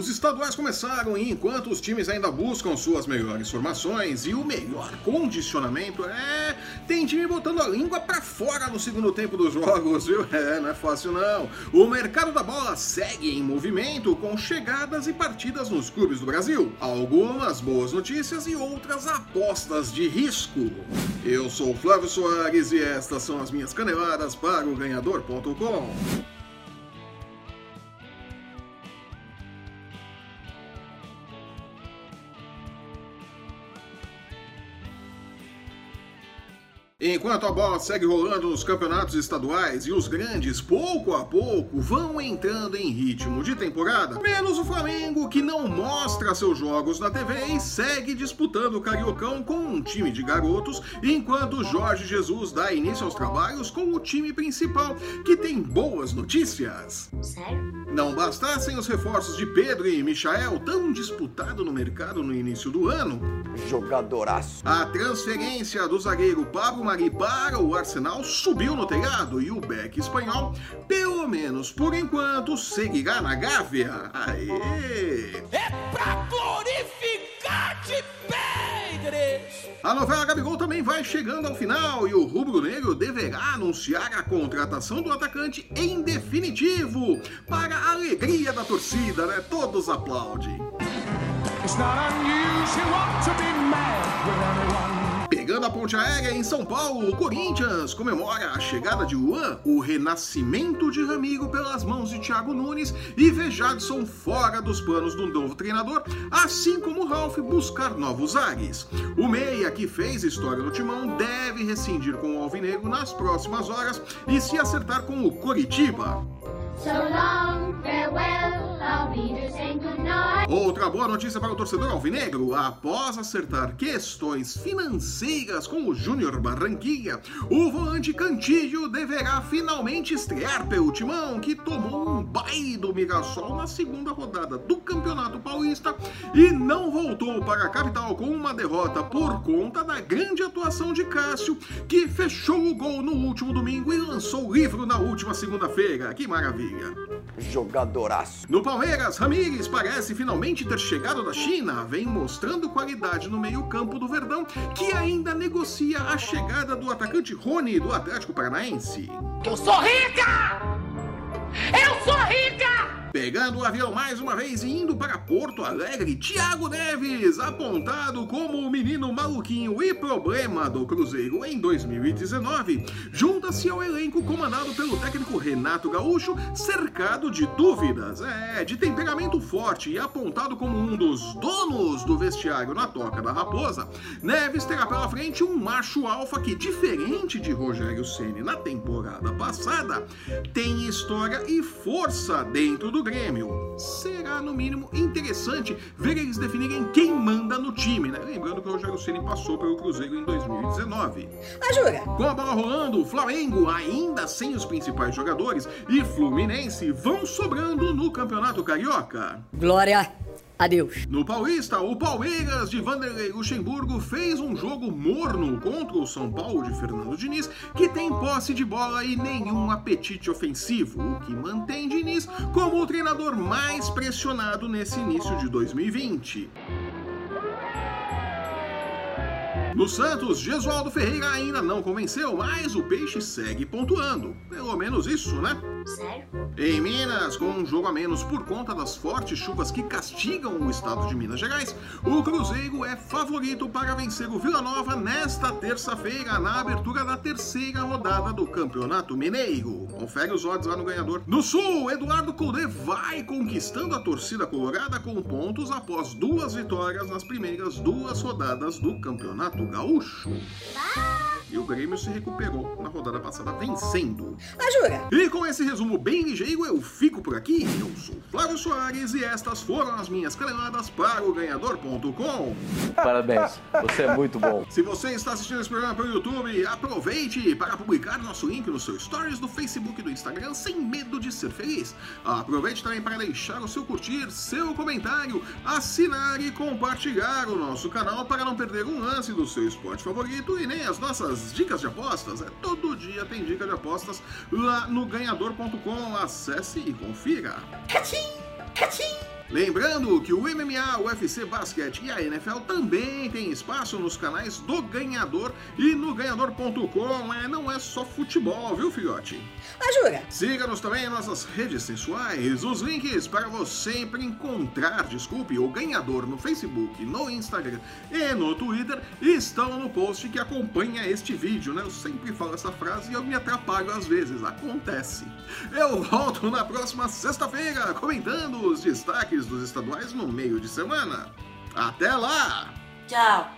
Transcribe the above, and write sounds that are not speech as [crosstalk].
Os estaduais começaram e enquanto os times ainda buscam suas melhores formações e o melhor condicionamento, é, tem time botando a língua para fora no segundo tempo dos jogos, viu? [laughs] É, não é fácil não. O mercado da bola segue em movimento com chegadas e partidas nos clubes do Brasil. Algumas boas notícias e outras apostas de risco. Eu sou Flávio Soares e estas são as minhas caneladas para o ganhador.com. Enquanto a bola segue rolando nos campeonatos estaduais e os grandes, pouco a pouco, vão entrando em ritmo de temporada, menos o Flamengo, que não mostra seus jogos na TV e segue disputando o Cariocão com um time de garotos, enquanto Jorge Jesus dá início aos trabalhos com o time principal, que tem boas notícias. Sério? Não bastassem os reforços de Pedro e Michael, tão disputado no mercado no início do ano, Jogadoraço. a transferência do zagueiro Pablo Para o Arsenal subiu no telhado e o Beck espanhol, pelo menos por enquanto, seguirá na Gávea. Aê! É pra glorificar de Pedres! A novela Gabigol também vai chegando ao final e o Rubro Negro deverá anunciar a contratação do atacante em definitivo. Para a alegria da torcida, né? Todos aplaudem. It's not unusual to be mad with anyone. Pegando a ponte aérea em São Paulo, o Corinthians comemora a chegada de Juan, o renascimento de Ramiro pelas mãos de Thiago Nunes e vê Jadson fora dos planos do novo treinador, assim como Ralf buscar novos ares. O meia que fez história no timão deve rescindir com o Alvinegro nas próximas horas e se acertar com o Coritiba. So long, farewell. Outra boa notícia para o torcedor alvinegro: após acertar questões financeiras com o Júnior Barranquilla, o volante Cantillo deverá finalmente estrear pelo Timão, que tomou um baile do Mirassol na segunda rodada do Campeonato Paulista e não voltou para a capital com uma derrota por conta da grande atuação de Cássio, que fechou o gol no último domingo e lançou o livro na última segunda-feira. Que maravilha! Jogadoraço. No Palmeiras, Ramires parece finalmente ter chegado da China, vem mostrando qualidade no meio-campo do Verdão, que ainda negocia a chegada do atacante Rony do Atlético Paranaense. Eu sou rica! Eu sou rica! Pegando o avião mais uma vez e indo para Porto Alegre, Thiago Neves, apontado como o menino maluquinho e problema do Cruzeiro em 2019, junta-se ao elenco comandado pelo técnico Renato Gaúcho, cercado de dúvidas, é, de temperamento forte e apontado como um dos donos do vestiário na toca da raposa. Neves terá pela frente um macho alfa que, diferente de Rogério Ceni na temporada passada, tem história e força dentro do Grêmio. Será, no mínimo, interessante ver eles definirem quem manda no time, né? Lembrando que o Rogério Ceni passou pelo Cruzeiro em 2019. Ah, jura? Com a bola rolando, o Flamengo, ainda sem os principais jogadores, e Fluminense vão sobrando no Campeonato Carioca. Glória a Deus. No Paulista, o Palmeiras de Vanderlei Luxemburgo fez um jogo morno contra o São Paulo de Fernando Diniz, que tem posse de bola e nenhum apetite ofensivo, o que mantém Diniz como o treinador mais pressionado nesse início de 2020. No Santos, Gesualdo Ferreira ainda não convenceu, mas o Peixe segue pontuando. Pelo menos isso, né? Sério? Em Minas, com um jogo a menos por conta das fortes chuvas que castigam o estado de Minas Gerais, o Cruzeiro é favorito para vencer o Vila Nova nesta terça-feira, na abertura da terceira rodada do Campeonato Mineiro. Confere os odds lá no ganhador. No Sul, Eduardo Cudê vai conquistando a torcida colorada com pontos após duas vitórias nas primeiras duas rodadas do Campeonato Gaúcho. E o Grêmio se recuperou na rodada passada vencendo. Ah, jura? E com esse resumo bem ligeiro, eu fico por aqui. Eu sou Flávio Soares e estas foram as minhas caneladas para o ganhador.com. Parabéns, você é muito bom. [laughs] Se você está assistindo esse programa pelo YouTube, aproveite para publicar nosso link no seu Stories do Facebook e do Instagram sem medo de ser feliz. Aproveite também para deixar o seu curtir, seu comentário, assinar e compartilhar o nosso canal para não perder um lance do seu esporte favorito e nem as nossas dicas de apostas. É todo dia tem dica de apostas lá no ganhador.com. Acesse e confira. Lembrando que o MMA, o UFC Basquete e a NFL também têm espaço nos canais do Ganhador e no ganhador.com. É, não é só futebol, viu, filhote? Jura? Siga-nos também em nossas redes sensuais. Os links para você sempre encontrar, desculpe, o ganhador no Facebook, no Instagram e no Twitter estão no post que acompanha este vídeo, né? Eu sempre falo essa frase e eu me atrapalho às vezes, acontece. Eu volto na próxima sexta-feira comentando os destaques dos estaduais no meio de semana. Até lá! Tchau.